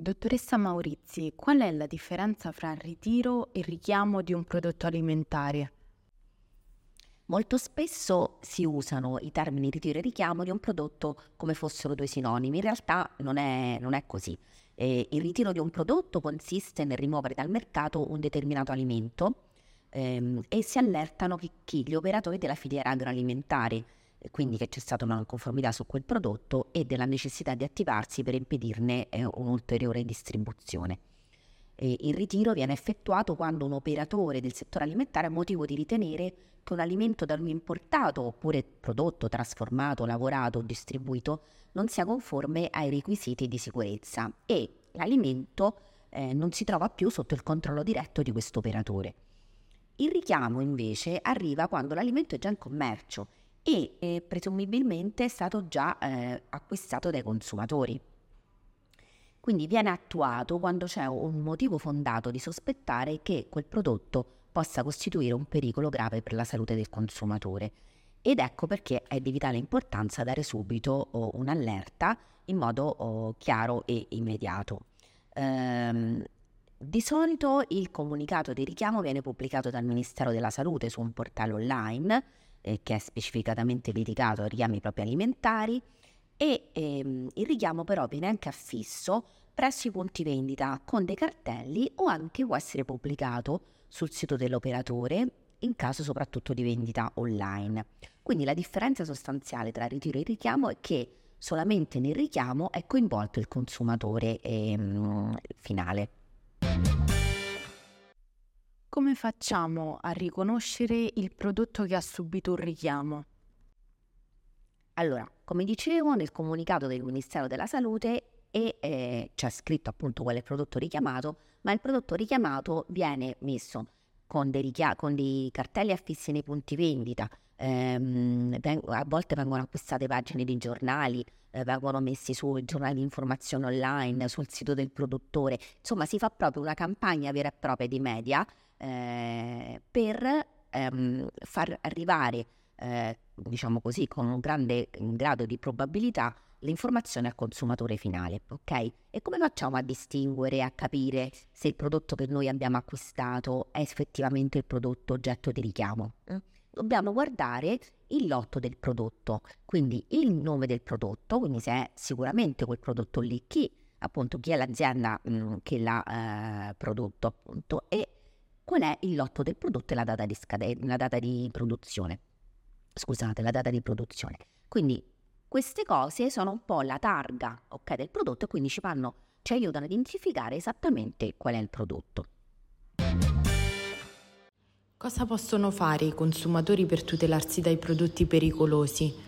Dottoressa Maurizi, qual è la differenza fra ritiro e richiamo di un prodotto alimentare? Molto spesso si usano i termini ritiro e richiamo di un prodotto come fossero due sinonimi, in realtà non è, non è così. Eh, il ritiro di un prodotto consiste nel rimuovere dal mercato un determinato alimento ehm, e si allertano chi, chi, gli operatori della filiera agroalimentare quindi che c'è stata una non conformità su quel prodotto e della necessità di attivarsi per impedirne eh, un'ulteriore distribuzione. E il ritiro viene effettuato quando un operatore del settore alimentare ha motivo di ritenere che un alimento da lui importato oppure prodotto, trasformato, lavorato o distribuito non sia conforme ai requisiti di sicurezza e l'alimento eh, non si trova più sotto il controllo diretto di questo operatore. Il richiamo invece arriva quando l'alimento è già in commercio e eh, presumibilmente è stato già eh, acquistato dai consumatori. Quindi viene attuato quando c'è un motivo fondato di sospettare che quel prodotto possa costituire un pericolo grave per la salute del consumatore. Ed ecco perché è di vitale importanza dare subito oh, un'allerta in modo oh, chiaro e immediato. Ehm, di solito il comunicato di richiamo viene pubblicato dal Ministero della Salute su un portale online eh, che è specificatamente dedicato ai richiami propri alimentari e ehm, il richiamo però viene anche affisso presso i punti vendita con dei cartelli o anche può essere pubblicato sul sito dell'operatore in caso soprattutto di vendita online. Quindi la differenza sostanziale tra ritiro e richiamo è che solamente nel richiamo è coinvolto il consumatore ehm, finale. Come facciamo a riconoscere il prodotto che ha subito un richiamo? Allora, come dicevo, nel comunicato del Ministero della Salute e, eh, c'è scritto appunto qual è il prodotto richiamato, ma il prodotto richiamato viene messo con dei, richia- con dei cartelli affissi nei punti vendita, ehm, a volte vengono acquistate pagine di giornali, eh, vengono messi sui giornali di informazione online, sul sito del produttore, insomma si fa proprio una campagna vera e propria di media eh, per ehm, far arrivare, eh, diciamo così, con un grande grado di probabilità l'informazione al consumatore finale, ok? E come facciamo a distinguere, a capire se il prodotto che noi abbiamo acquistato è effettivamente il prodotto oggetto di richiamo? Eh? Dobbiamo guardare il lotto del prodotto, quindi il nome del prodotto, quindi se è sicuramente quel prodotto lì, chi appunto chi è l'azienda mh, mm, che l'ha eh, prodotto appunto e qual è il lotto del prodotto e la data di, scadenza, la data di produzione. Scusate, la data di produzione. Quindi queste cose sono un po' la targa okay, del prodotto e quindi ci, fanno, ci aiutano ad identificare esattamente qual è il prodotto. Cosa possono fare i consumatori per tutelarsi dai prodotti pericolosi?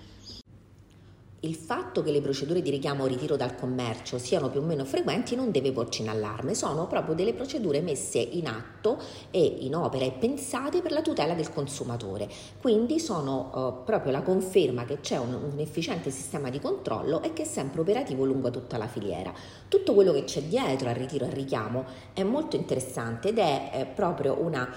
Il fatto che le procedure di richiamo o ritiro dal commercio siano più o meno frequenti non deve porci in allarme, sono proprio delle procedure messe in atto e in opera e pensate per la tutela del consumatore. Quindi sono uh, proprio la conferma che c'è un, un, efficiente sistema di controllo e che è sempre operativo lungo tutta la filiera. Tutto quello che c'è dietro al ritiro e al richiamo è molto interessante ed è eh, proprio una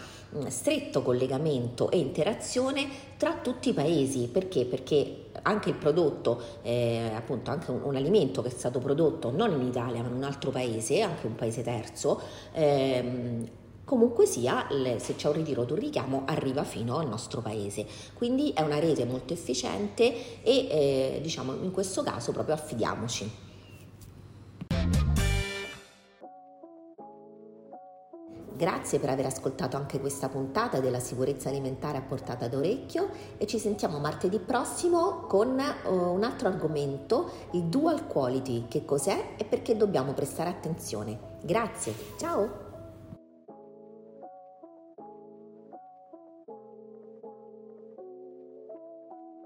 stretto collegamento e interazione tra tutti i paesi. Perché? Perché anche il prodotto, eh, appunto anche un, un, alimento che è stato prodotto non in Italia ma in un altro paese, anche un paese terzo, ehm, comunque sia, se c'è un ritiro o un richiamo, arriva fino al nostro paese. Quindi è una rete molto efficiente e eh, diciamo in questo caso proprio affidiamoci. Grazie per aver ascoltato anche questa puntata della sicurezza alimentare a portata d'orecchio e ci sentiamo martedì prossimo con uh, un altro argomento, il dual quality, che cos'è e perché dobbiamo prestare attenzione. Grazie, ciao!